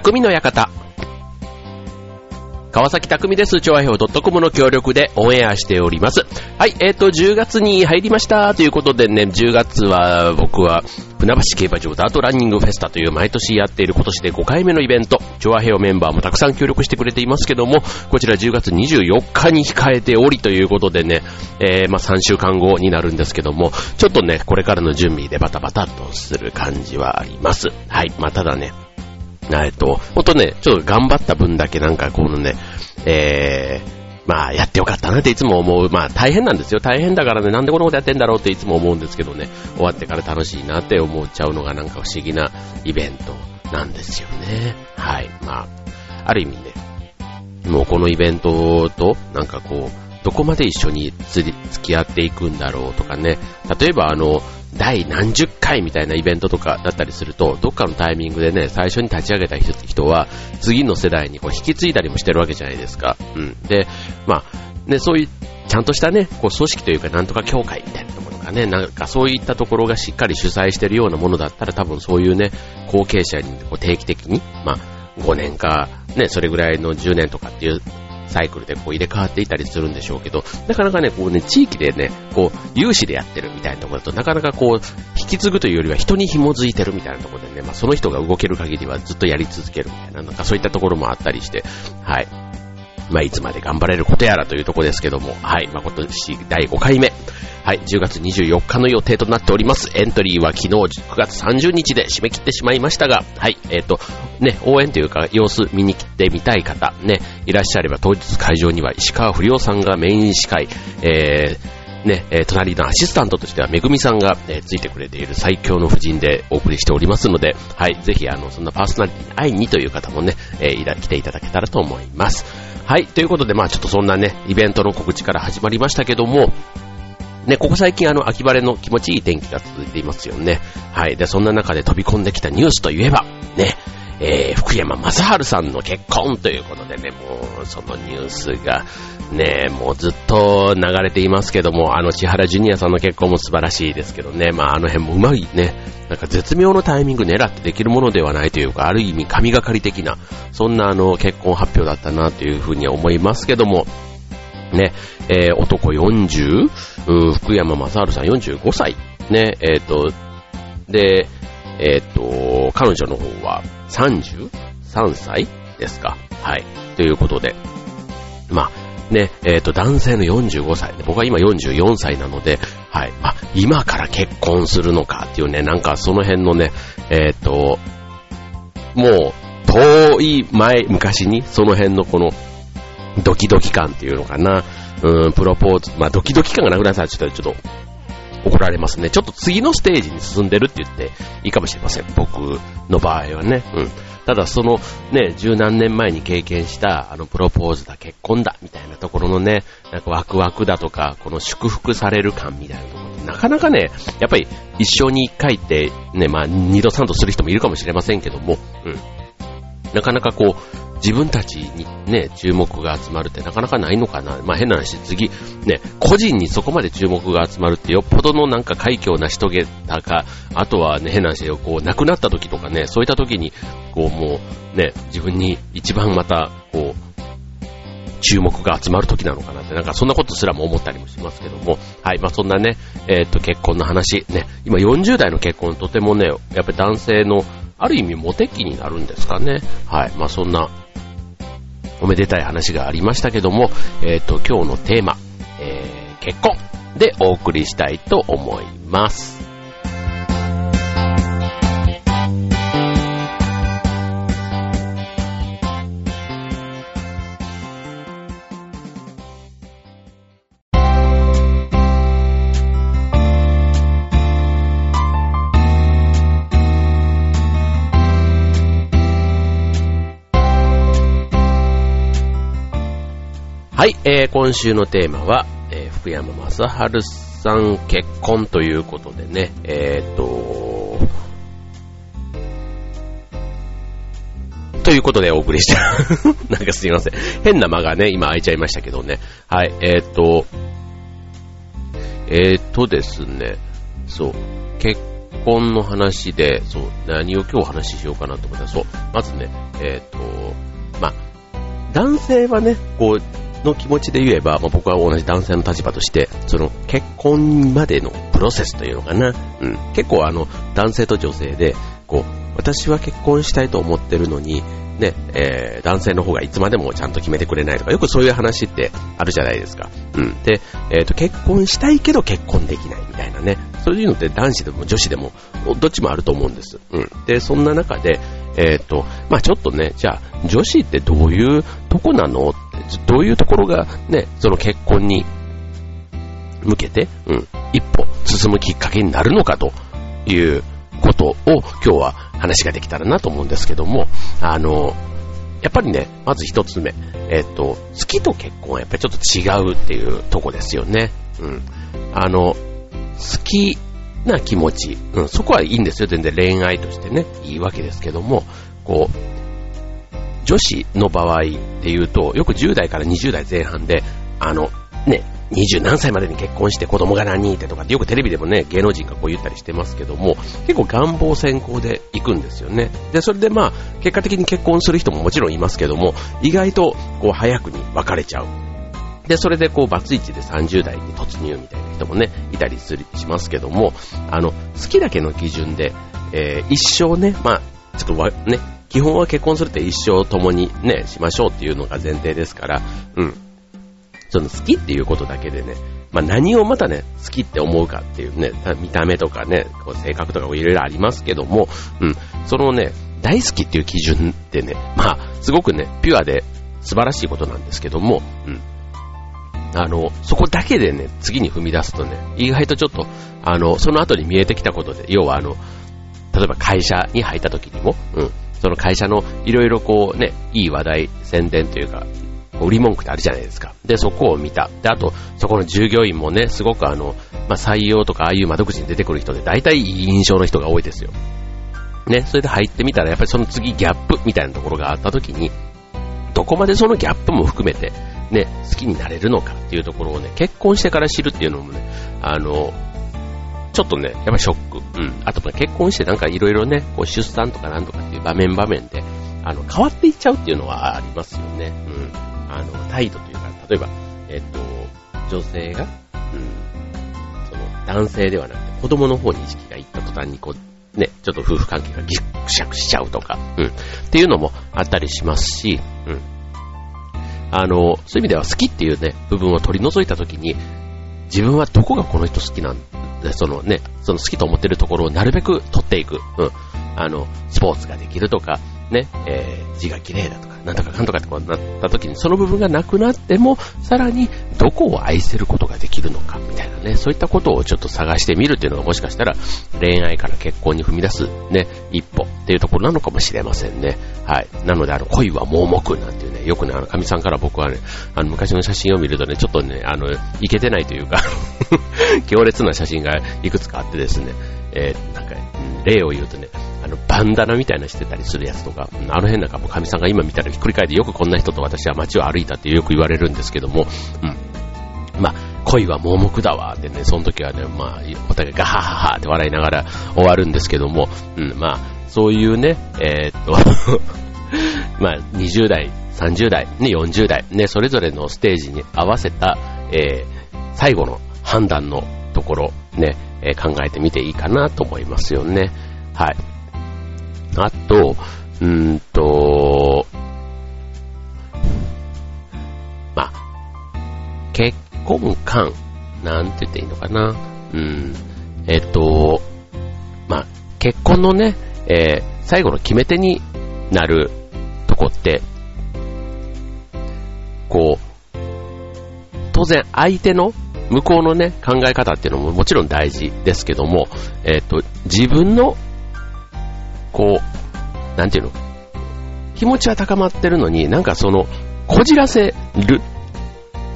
匠の館。川崎匠です。調和表 .com の協力でオンエアしております。はい、えっ、ー、と、10月に入りましたということでね、10月は僕は船橋競馬場ダートランニングフェスタという毎年やっている今年で5回目のイベント、調和平メンバーもたくさん協力してくれていますけども、こちら10月24日に控えておりということでね、えー、まあ3週間後になるんですけども、ちょっとね、これからの準備でバタバタとする感じはあります。はい、まあただね、えっと、ほんとね、ちょっと頑張った分だけなんかこのね、えー、まあ、やってよかったなっていつも思う。まあ、大変なんですよ。大変だからね、なんでこのことやってんだろうっていつも思うんですけどね、終わってから楽しいなって思っちゃうのがなんか不思議なイベントなんですよね。はい。まあ、ある意味ね、もうこのイベントと、なんかこう、どこまで一緒に付き合っていくんだろうとかね、例えばあの、第何十回みたいなイベントとかだったりすると、どっかのタイミングでね、最初に立ち上げた人は、次の世代にこう引き継いだりもしてるわけじゃないですか。うん。で、まあ、ね、そういう、ちゃんとしたね、こう組織というか、なんとか協会みたいなところがね、なんかそういったところがしっかり主催してるようなものだったら、多分そういうね、後継者にこう定期的に、まあ、5年か、ね、それぐらいの10年とかっていうサイクルでこう入れ替わっていたりするんでしょうけど、なかなかね、こうね、地域でね、こう、有志でやってるみたいなところだと、なかなかこう、引き継ぐというよりは人に紐づいてるみたいなところでね、まあその人が動ける限りはずっとやり続けるみたいな、なんかそういったところもあったりして、はい。まあいつまで頑張れることやらというとこですけども、はい。まあ今年第5回目。はい、10月24日の予定となっております。エントリーは昨日9月30日で締め切ってしまいましたが、はい、えっ、ー、と、ね、応援というか様子見に来てみたい方、ね、いらっしゃれば当日会場には石川不良さんがメイン司会、えー、ね、え隣のアシスタントとしてはめぐみさんが、えー、ついてくれている最強の夫人でお送りしておりますので、はい、ぜひあの、そんなパーソナリティに会いにという方もね、えー、来ていただけたらと思います。はい、ということでまあちょっとそんなね、イベントの告知から始まりましたけども、ね、ここ最近あの、秋晴れの気持ちいい天気が続いていますよね。はい。で、そんな中で飛び込んできたニュースといえば、ね、えー、福山雅治さんの結婚ということでね、もう、そのニュースが、ね、もうずっと流れていますけども、あの、千原ジュニアさんの結婚も素晴らしいですけどね、まあ、あの辺もうまいね、なんか絶妙のタイミング狙ってできるものではないというか、ある意味神がかり的な、そんなあの、結婚発表だったなというふうに思いますけども、ね、えー、男40、福山雅治さん45歳、ね、えっ、ー、と、で、えっ、ー、と、彼女の方は33歳ですか。はい。ということで、まあ、ね、えっ、ー、と、男性の45歳、僕は今44歳なので、はい。あ、今から結婚するのかっていうね、なんかその辺のね、えっ、と、もう、遠い前、昔に、その辺のこの、ドキドキ感っていうのかな。うん、プロポーズ、まあドキドキ感がなくなったらちょっと、ちょっと怒られますね。ちょっと次のステージに進んでるって言っていいかもしれません。僕の場合はね。うん。ただそのね、十何年前に経験したあのプロポーズだ、結婚だ、みたいなところのね、なんかワクワクだとか、この祝福される感みたいなところってなかなかね、やっぱり一生に一回ってね、まあ二度三度する人もいるかもしれませんけども、うん。なかなかこう、自分たちにね、注目が集まるってなかなかないのかな。まあ変な話、次、ね、個人にそこまで注目が集まるってよっぽどのなんか快挙を成し遂げたか、あとはね、変な話、こう、亡くなった時とかね、そういった時に、こうもう、ね、自分に一番また、こう、注目が集まる時なのかなって、なんかそんなことすらも思ったりもしますけども、はい、まあそんなね、えー、っと結婚の話、ね、今40代の結婚とてもね、やっぱり男性のある意味モテ期になるんですかね。はい。まあ、そんなおめでたい話がありましたけども、えっ、ー、と、今日のテーマ、えー、結婚でお送りしたいと思います。はい、えー、今週のテーマは、えー、福山雅治さん結婚ということでね、えー、っと、ということでお送りした。なんかすいません。変な間がね、今開いちゃいましたけどね。はい、えー、っと、えー、っとですね、そう、結婚の話で、そう、何を今日お話ししようかなと思ったら、そう、まずね、えっ、と、ま、男性はね、こう、の気持ちで言えば、まあ、僕は同じ男性の立場として、その結婚までのプロセスというのかな、うん、結構あの、男性と女性で、こう、私は結婚したいと思ってるのに、ね、えー、男性の方がいつまでもちゃんと決めてくれないとか、よくそういう話ってあるじゃないですか。うん。で、え、ー、と、結婚したいけど結婚できないみたいなね。そういうのって男子でも女子でも、どっちもあると思うんです。うん。で、そんな中で、えっ、ー、と、まあちょっとね、じゃあ、女子ってどういうとこなの、どういうところがね、その結婚に向けて、うん、一歩進むきっかけになるのかということを今日は話ができたらなと思うんですけども、あの、やっぱりね、まず一つ目、えっ、と、好きと結婚はやっぱりちょっと違うっていうとこですよね。うん。あの、好きな気持ち、うん、そこはいいんですよ。全然恋愛としてね、いいわけですけども、こう、女子の場合で言うと、よく10代から20代前半で、あの、ね、20何歳までに結婚して子供が何人いてとかってよくテレビでもね、芸能人がこう言ったりしてますけども、結構願望先行で行くんですよね。で、それでまあ、結果的に結婚する人ももちろんいますけども、意外とこう早くに別れちゃう。で、それでこう、バツイチで30代に突入みたいな人もね、いたりするしますけども、あの、好きだけの基準で、えー、一生ね、まあ、ちょっとわ、ね、基本は結婚するって一生共にね、しましょうっていうのが前提ですから、うん。その好きっていうことだけでね、まあ何をまたね、好きって思うかっていうね、見た目とかね、こう性格とかいろいろありますけども、うん、そのね、大好きっていう基準ってね、まあ、すごくね、ピュアで素晴らしいことなんですけども、うん。あの、そこだけでね、次に踏み出すとね、意外とちょっと、あの、その後に見えてきたことで、要はあの、例えば会社に入った時にも、うん、その会社のいろいろこうね、いい話題、宣伝というか、売り文句ってあるじゃないですか。で、そこを見た。で、あと、そこの従業員もね、すごくあの、まあ、採用とかああいう窓口に出てくる人で大体いい印象の人が多いですよ。ね、それで入ってみたらやっぱりその次ギャップみたいなところがあった時に、どこまでそのギャップも含めて、ね、好きになれるのかっていうところをね、結婚してから知るっていうのもね、あの、ちょっとね、やっぱショック。うん。あと結婚してなんかいろいろね、こう出産とかなんとかっていう場面場面で、あの、変わっていっちゃうっていうのはありますよね。うん。あの、態度というか、例えば、えっと、女性が、うん、その、男性ではなくて、子供の方に意識がいった途端に、こう、ね、ちょっと夫婦関係がぎくしゃくしちゃうとか、うん、っていうのもあったりしますし、うん。あの、そういう意味では好きっていうね、部分を取り除いたときに、自分はどこがこの人好きなんで、そのね、その好きと思ってるところをなるべく取っていく。うん。あの、スポーツができるとか、ね、えー、字が綺麗だとか、なんとかかんとかってこうなった時に、その部分がなくなっても、さらにどこを愛せることができるのか、みたいなね、そういったことをちょっと探してみるっていうのがもしかしたら、恋愛から結婚に踏み出すね、一歩っていうところなのかもしれませんね。はい。なので、あの、恋は盲目なんていうね、よくね、あの、神さんから僕はね、あの、昔の写真を見るとね、ちょっとね、あの、いけてないというか 強烈な写真がいくつかあってですね、えー、なんか、例を言うとね、あの、バンダナみたいなしてたりするやつとか、あの辺なんかも神さんが今見たらひっくり返ってよくこんな人と私は街を歩いたってよく言われるんですけども、うん。まあ、恋は盲目だわってね、その時はね、まあ、お互いガハハハって笑いながら終わるんですけども、うん、まあ、そういうね、えー、っと まあ、20代、30代、ね、40代、ね、それぞれのステージに合わせた、えー、最後の判断のところ、ね、えー、考えてみていいかなと思いますよね。はい。あと、うんと、まあ、結婚観、なんて言っていいのかな。うん、えっと、まあ、結婚のね、えー、最後の決め手になるとこって、こう、当然相手の向こうのね、考え方っていうのももちろん大事ですけども、えっ、と、自分の、こう、なんていうの気持ちは高まってるのに、なんかその、こじらせる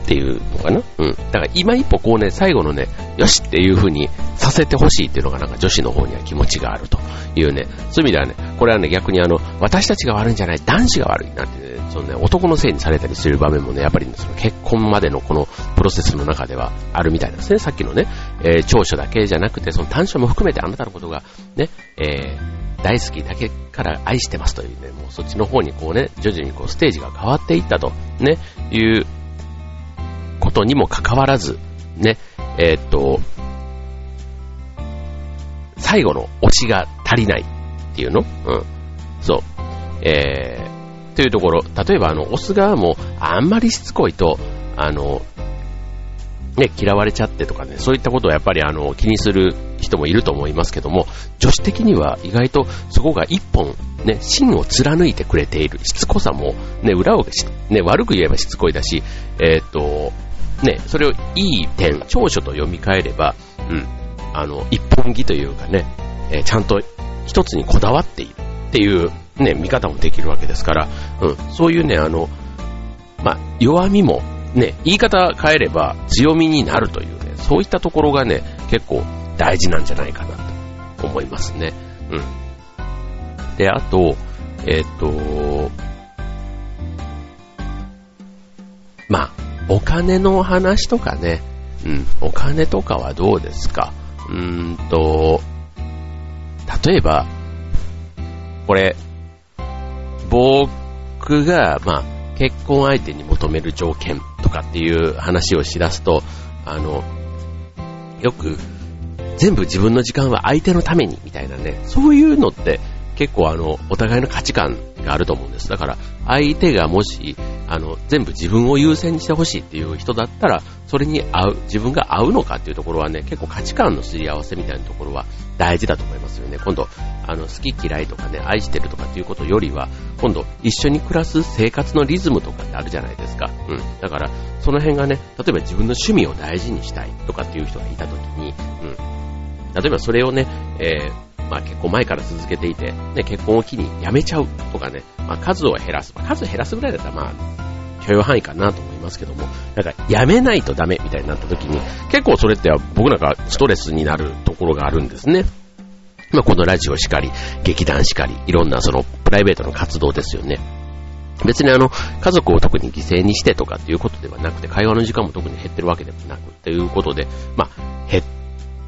っていうのかな？うん。だから今一歩こうね、最後のね、よしっていう風にさせてほしいっていうのがなんか女子の方には気持ちがあるというね、そういう意味ではね、これはね、逆にあの、私たちが悪いんじゃない、男子が悪いなんてね、そのね、男のせいにされたりする場面もね、やっぱり、ね、その結婚までのこのプロセスの中ではあるみたいなんですね。さっきのね、えー、長所だけじゃなくて、その短所も含めてあなたのことが、ね、えー、大好きだけから愛してますというね、もうそっちの方にこうね、徐々にこうステージが変わっていったと、ね、いうことにもかかわらず、ね、えー、っと、最後のオチが足りないっていうの？うん。そう。えー、というところ、例えばあの、オス側もあんまりしつこいと、あの、ね、嫌われちゃってとかね、そういったことをやっぱりあの、気にする人もいると思いますけども、女子的には意外とそこが一本、ね、芯を貫いてくれている。しつこさも、ね、裏を、ね、悪く言えばしつこいだし、えー、っと、ね、それをいい点、長所と読み替えれば、うん、あの、一本木というかね、えー、ちゃんと一つにこだわっているっていうね、見方もできるわけですから、うん、そういうね、あの、まあ、弱みもね、言い方変えれば強みになるというね、そういったところがね、結構大事なんじゃないかなと思いますね。うん。で、あと、えっ、と、まあ、お金の話とかね、うん、お金とかはどうですか？うーんと、例えば、これ、僕が、まあ、結婚相手に求める条件とかっていう話をしだすと、あの、よく、全部自分の時間は相手のためにみたいなね、そういうのって結構あの、お互いの価値観があると思うんです。だから、相手がもし、あの、全部自分を優先にしてほしいっていう人だったら、それに合う、自分が合うのかっていうところはね、結構価値観のすり合わせみたいなところは大事だと思いますよね。今度、あの、好き嫌いとかね、愛してるとかっていうことよりは、今度、一緒に暮らす生活のリズムとかってあるじゃないですか。うん。だから、その辺がね、例えば自分の趣味を大事にしたいとかっていう人がいたときに、うん。例えばそれをね、えーまあ結構前から続けていて、ね、結婚を機に辞めちゃうとかね、まあ数を減らす。ま、数を減らすぐらいだったらまあ、許容範囲かなと思いますけども、なんか辞めないとダメみたいになった時に、結構それって僕なんかストレスになるところがあるんですね。まあこのラジオしかり、劇団しかり、いろんなそのプライベートの活動ですよね。別にあの、家族を特に犠牲にしてとかっていうことではなくて、会話の時間も特に減ってるわけでもなくっていうことで、まあ、減っ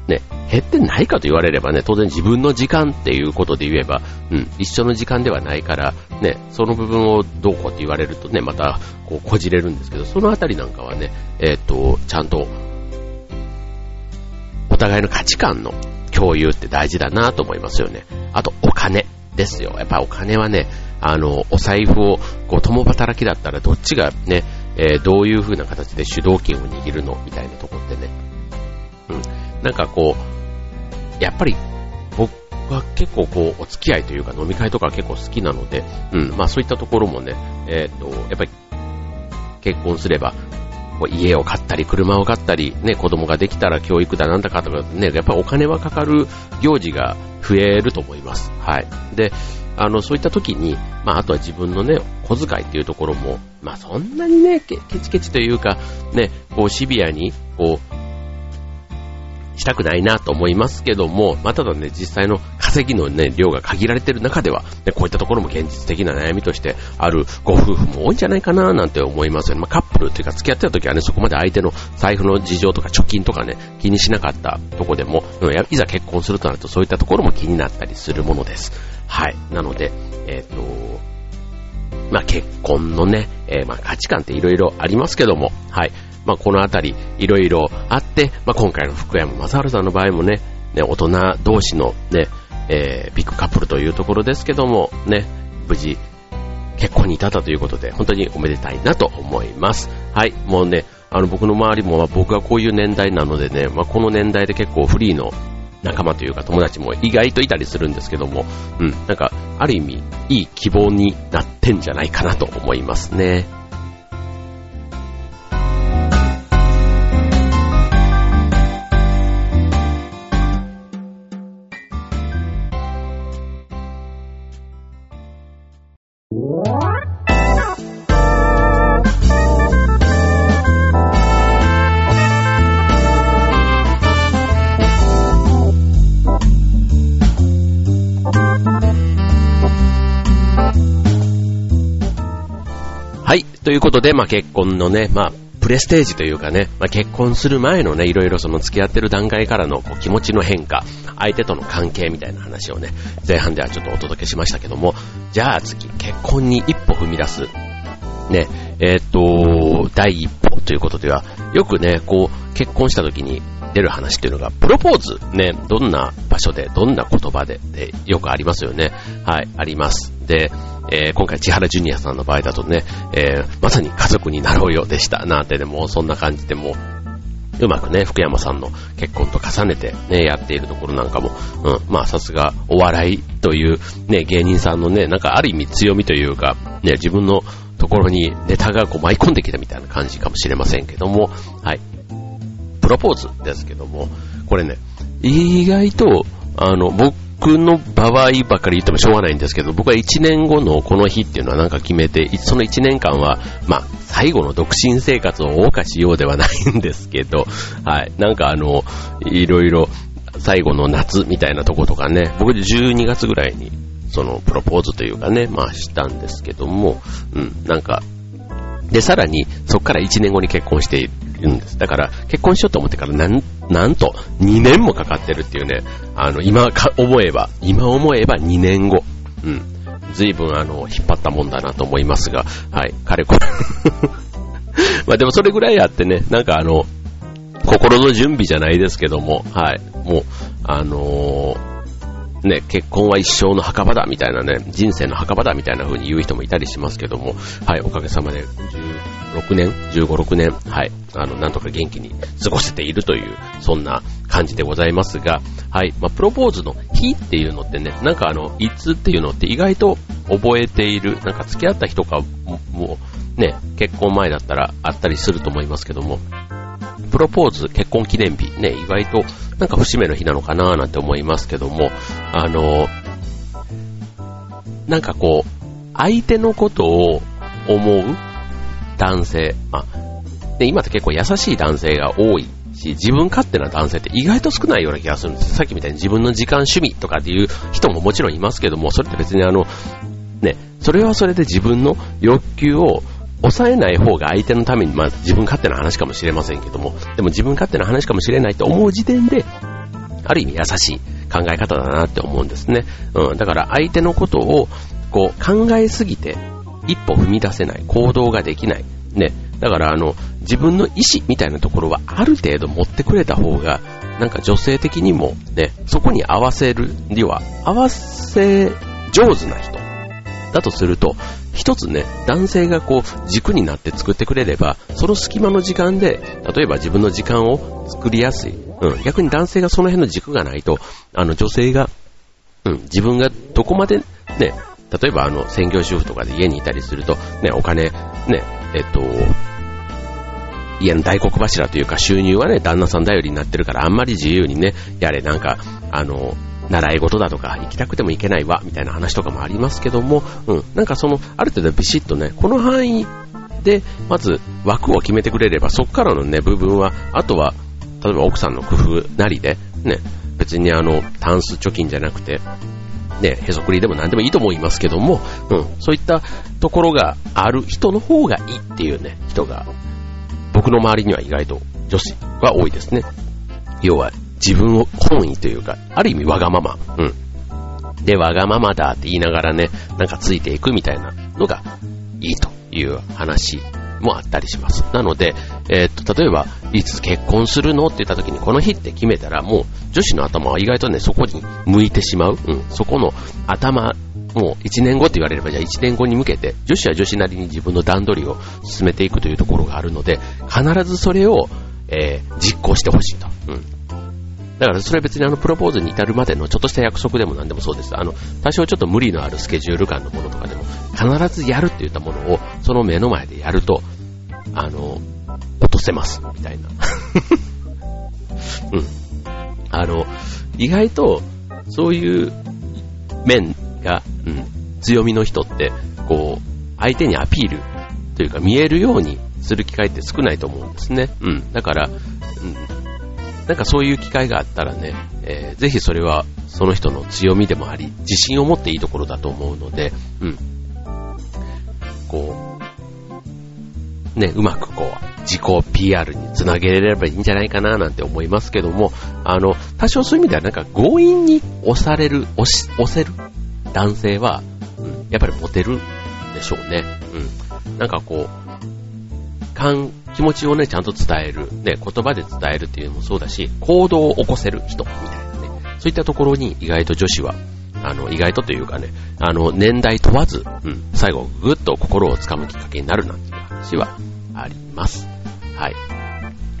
ね、減ってないかと言われればね、当然自分の時間っていうことで言えば、うん、一緒の時間ではないから、ね、その部分をどうこうって言われるとね、また、こう、こじれるんですけど、そのあたりなんかはね、えっ、と、ちゃんと、お互いの価値観の共有って大事だなと思いますよね。あと、お金ですよ。やっぱお金はね、あの、お財布を、こう、共働きだったらどっちがね、えー、どういう風な形で主導権を握るのみたいなとこってね、なんかこう、やっぱり僕は結構こう、お付き合いというか飲み会とか結構好きなので、うん、まあそういったところもね、えっ、と、やっぱり結婚すれば、家を買ったり、車を買ったり、ね、子供ができたら教育だなんだかとかね、やっぱりお金はかかる行事が増えると思います。はい。で、あの、そういった時に、まあ、あとは自分のね、小遣いっていうところも、まあ、そんなにね、ケチケチというか、ね、こう、シビアに、こう、したくないなと思いますけども、まあ、ただね、実際の稼ぎのね、量が限られてる中では、ね、こういったところも現実的な悩みとしてあるご夫婦も多いんじゃないかななんて思いますよね。まあ、カップルというか付き合ってた時はね、そこまで相手の財布の事情とか貯金とかね、気にしなかったとこでも、いざ結婚するとなるとそういったところも気になったりするものです。はい。なので、えっ、ー、と、まあ、結婚のね、えー、まあ、価値観って色々ありますけども、はい。まあ、このあたり、いろいろあって、まあ、今回の福山雅治さんの場合もね、ね、大人同士のね、えー、ビッグカップルというところですけども、ね、無事、結婚に至ったということで、本当におめでたいなと思います。はい、もうね、あの、僕の周りも、ま、僕がこういう年代なのでね、まあ、この年代で結構フリーの仲間というか友達も意外といたりするんですけども、うん、なんか、ある意味、いい希望になってんじゃないかなと思いますね。ということで、まあ結婚のね、まあ、プレステージというかね、まあ、結婚する前のね、いろいろその付き合ってる段階からのこう気持ちの変化、相手との関係みたいな話をね、前半ではちょっとお届けしましたけども、じゃあ次、結婚に一歩踏み出す。ね、えー、っと、第一歩ということでは、よくね、こう、結婚した時に出る話っていうのが、プロポーズ、ね、どんな場所で、どんな言葉で、で、よくありますよね。はい、あります。で、えー、今回千原ジュニアさんの場合だとね、えー、まさに家族になろうよでした。なんてでも、そんな感じでもうまくね、福山さんの結婚と重ねてね、やっているところなんかも、うん、まあさすがお笑いというね、芸人さんのね、なんかある意味強みというか、ね、自分のところにネタがこう舞い込んできたみたいな感じかもしれませんけども、はい。プロポーズですけども、これね、意外と、あの、僕僕の場合ばっかり言ってもしょうがないんですけど、僕は1年後のこの日っていうのはなんか決めて、その1年間は、まあ、最後の独身生活を謳歌しようではないんですけど、はい、なんかあの、いろいろ、最後の夏みたいなとことかね、僕12月ぐらいに、その、プロポーズというかね、まあしたんですけども、うん、なんか、で、さらに、そこから1年後に結婚してるんです。だから、結婚しようと思ってからなん、なんと、2年もかかってるっていうね、あの、今か思えば、今思えば2年後。うん。随分、あの、引っ張ったもんだなと思いますが、はい、かれこれ。まあでもそれぐらいあってね、なんかあの、心の準備じゃないですけども、はい、もう、あのーね、結婚は一生の墓場だみたいなね、人生の墓場だみたいな風に言う人もいたりしますけども、はい、おかげさまで16年、15、6年、はい、あの、なんとか元気に過ごせているという、そんな感じでございますが、はい、まあ、プロポーズの日っていうのってね、なんかあの、いつっていうのって意外と覚えている、なんか付き合った人かも、ね、結婚前だったらあったりすると思いますけども、プロポーズ、結婚記念日、ね、意外となんか節目の日なのかななんて思いますけども、あの、なんかこう、相手のことを思う男性、あ、で今って結構優しい男性が多いし、自分勝手な男性って意外と少ないような気がするんです。さっきみたいに自分の時間趣味とかっていう人ももちろんいますけども、それって別にあの、ね、それはそれで自分の欲求を抑えない方が相手のために、まあ自分勝手な話かもしれませんけども、でも自分勝手な話かもしれないと思う時点で、ある意味優しい考え方だなって思うんですね。うん、だから相手のことをこう考えすぎて一歩踏み出せない、行動ができない。ね。だからあの、自分の意思みたいなところはある程度持ってくれた方が、なんか女性的にもね、そこに合わせるには、合わせ上手な人だとすると、一つね、男性がこう軸になって作ってくれれば、その隙間の時間で、例えば自分の時間を作りやすい。うん、逆に男性がその辺の軸がないと、あの女性が、うん、自分がどこまでね、例えばあの専業主婦とかで家にいたりすると、ね、お金、ね、えっと、家の大黒柱というか収入はね、旦那さん頼りになってるからあんまり自由にね、やれなんか、あの、習い事だとか、行きたくても行けないわ、みたいな話とかもありますけども、うん、なんかその、ある程度ビシッとね、この範囲で、まず枠を決めてくれれば、そこからのね、部分は、あとは、例えば奥さんの工夫なりで、ね、別にあの、タンス貯金じゃなくて、ね、へそくりでも何でもいいと思いますけども、うん、そういったところがある人の方がいいっていうね、人が、僕の周りには意外と女子は多いですね。要は、自分を本意というか、ある意味わがまま。うん。で、わがままだって言いながらね、なんかついていくみたいなのがいいという話もあったりします。なので、えー、っと、例えば、いつ結婚するのって言った時に、この日って決めたら、もう、女子の頭は意外とね、そこに向いてしまう。うん。そこの頭、もう1年後って言われれば、じゃあ1年後に向けて、女子は女子なりに自分の段取りを進めていくというところがあるので、必ずそれを、えー、実行してほしいと。うん。だからそれは別にあのプロポーズに至るまでのちょっとした約束でも何でもそうです。あの、多少ちょっと無理のあるスケジュール感のものとかでも、必ずやるって言ったものを、その目の前でやると、あの、落とせます、みたいな。うん。あの、意外と、そういう面が、うん、強みの人って、こう、相手にアピールというか見えるようにする機会って少ないと思うんですね。うん。だから、うん、なんかそういう機会があったらね、えー、ぜひそれはその人の強みでもあり、自信を持っていいところだと思うので、うん。こう、ね、うまくこう、自己 PR につなげれればいいんじゃないかななんて思いますけども、あの、多少そういう意味ではなんか強引に押される、押し、押せる男性は、うん、やっぱりモテるでしょうね。うん。なんかこう、感、気持ちをね、ちゃんと伝える、ね、言葉で伝えるっていうのもそうだし、行動を起こせる人みたいなね。そういったところに意外と女子はあの、意外とというかね、あの、年代問わず、うん、最後、ぐっと心をつかむきっかけになるなんていう話はあります。はい。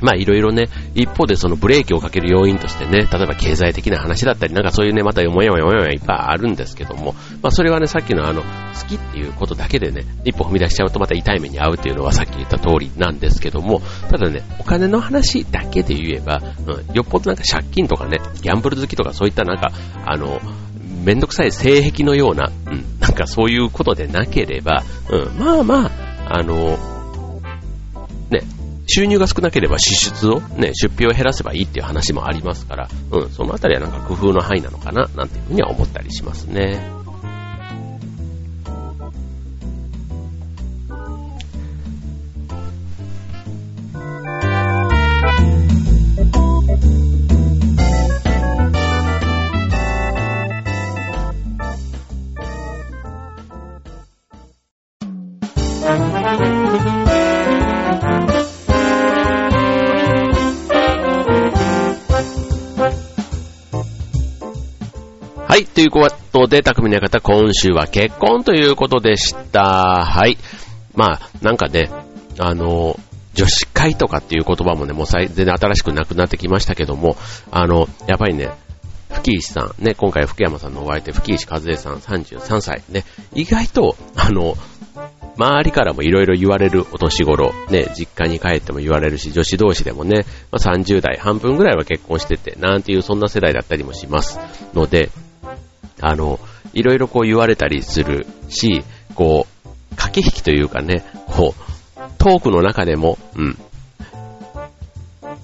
まあいろいろね、一方でそのブレーキをかける要因としてね、例えば経済的な話だったり、なんかそういうね、またよもやもやもやいっぱいあるんですけども、まあそれはね、さっきのあの、好きっていうことだけでね、一歩踏み出しちゃうとまた痛い目に遭うっていうのはさっき言った通りなんですけども、ただね、お金の話だけで言えば、うん、よっぽどなんか借金とかね、ギャンブル好きとかそういったなんか、あの、めんどくさい性癖のような、うん、なんかそういうことでなければ、うん、まあまあ、あの、収入が少なければ支出を、ね、出費を減らせばいいっていう話もありますから、うん、そのあたりはなんか工夫の範囲なのかな、なんていうふうには思ったりしますね。ということで、匠の方、今週は結婚ということでした。はい。まあ、なんかね、あの、女子会とかっていう言葉もね、もう全然新しくなくなってきましたけども、あの、やっぱりね、吹石さん、ね、今回福山さんのお相手、吹石和恵さん33歳、ね、意外と、あの、周りからもいろいろ言われるお年頃、ね、実家に帰っても言われるし、女子同士でもね、まあ、30代半分ぐらいは結婚してて、なんていうそんな世代だったりもしますので、あの、いろいろこう言われたりするし、こう、駆け引きというかね、こう、トークの中でも、うん、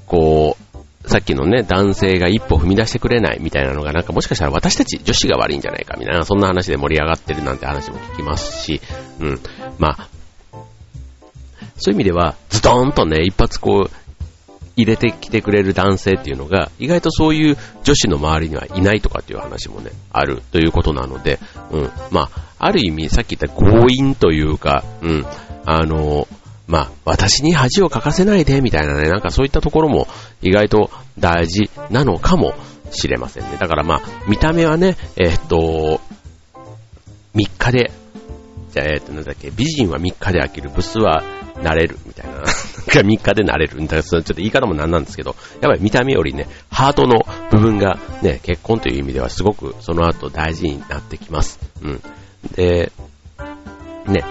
こう、さっきのね、男性が一歩踏み出してくれないみたいなのが、なんかもしかしたら私たち女子が悪いんじゃないかみたいな、そんな話で盛り上がってるなんて話も聞きますし、うん、まあ、そういう意味では、ズドーンとね、一発こう、入れてきてくれる男性っていうのが、意外とそういう女子の周りにはいないとかっていう話もね、あるということなので、うん。まあ、ある意味、さっき言った強引というか、うん。あの、まあ、私に恥をかかせないで、みたいなね、なんかそういったところも意外と大事なのかもしれませんね。だからまあ、見た目はね、えー、っと、3日で、じゃあ、えー、と、なんだっけ、美人は3日で飽きる、ブスはなれる、みたいな。3日でなれる。だからちょっと言い方もなんなんですけど、やっぱり見た目よりね、ハートの部分がね、結婚という意味ではすごくその後大事になってきます。うん。で、ね、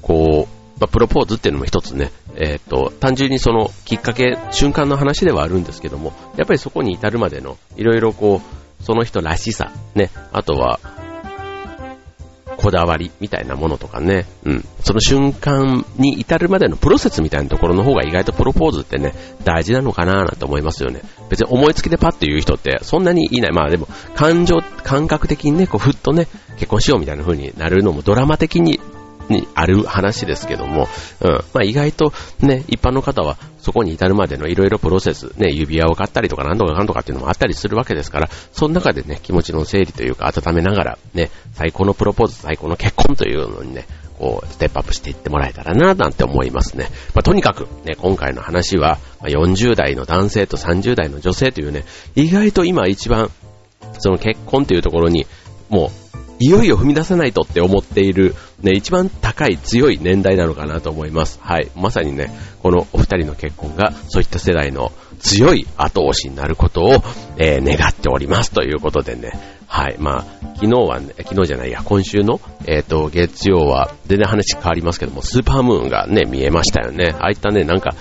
こう、まあ、プロポーズっていうのも一つね、えっ、ー、と、単純にそのきっかけ、瞬間の話ではあるんですけども、やっぱりそこに至るまでの、いろいろこう、その人らしさ、ね、あとは、こだわりみたいなものとかね、うん、その瞬間に至るまでのプロセスみたいなところの方が意外とプロポーズってね、大事なのかななんて思いますよね。別に思いつきでパッと言う人ってそんなにいない。まあでも、感情、感覚的にね、こうふっとね、結婚しようみたいな風になるのもドラマ的ににある話ですけども、うん。まあ意外とね、一般の方はそこに至るまでのいろいろプロセス、ね、指輪を買ったりとかなんとかなんとかっていうのもあったりするわけですから、その中でね、気持ちの整理というか温めながら、ね、最高のプロポーズ、最高の結婚というのにね、こう、ステップアップしていってもらえたらな、なんて思いますね。まあ、とにかく、ね、今回の話は、40代の男性と30代の女性というね、意外と今一番、その結婚というところに、もう、いよいよ踏み出さないとって思っている、ね、一番高い強い年代なのかなと思います。はい。まさにね、このお二人の結婚が、そういった世代の強い後押しになることを、えー、願っておりますということでね。はい。まあ、昨日はね、昨日じゃないや、今週の、えっ、ー、と、月曜は、全然話変わりますけども、スーパームーンがね、見えましたよね。ああいったね、なんか、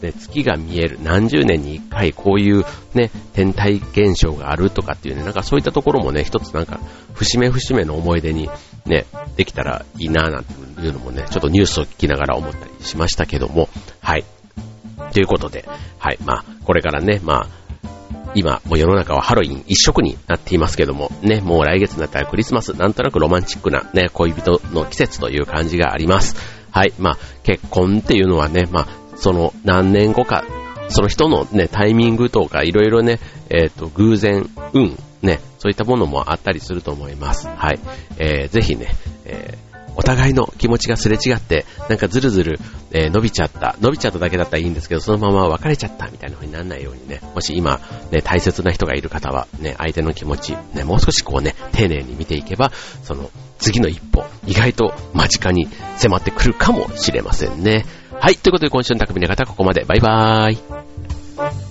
ね、月が見える、何十年に一回こういうね、天体現象があるとかっていうね、なんかそういったところもね、一つなんか、節目節目の思い出にね、できたらいいなぁなんていうのもね、ちょっとニュースを聞きながら思ったりしましたけども、はい。ということで、はい、まあ、これからね、まあ、今、もう世の中はハロウィン一色になっていますけども、ね、もう来月になったらクリスマス、なんとなくロマンチックなね、恋人の季節という感じがあります。はい。まあ、結婚っていうのはね、まあ、その何年後か、その人のね、タイミングとかいろいろね、えっ、と、偶然、運、ね、そういったものもあったりすると思います。はい。えー、ぜひね、えーお互いの気持ちがすれ違って、なんかずるずる、えー、伸びちゃった。伸びちゃっただけだったらいいんですけど、そのまま別れちゃったみたいな風にならないようにね、もし今、ね、大切な人がいる方は、ね、相手の気持ち、ね、もう少しこうね、丁寧に見ていけば、その、次の一歩、意外と間近に迫ってくるかもしれませんね。はい、ということで今週の匠の方はここまで。バイバーイ。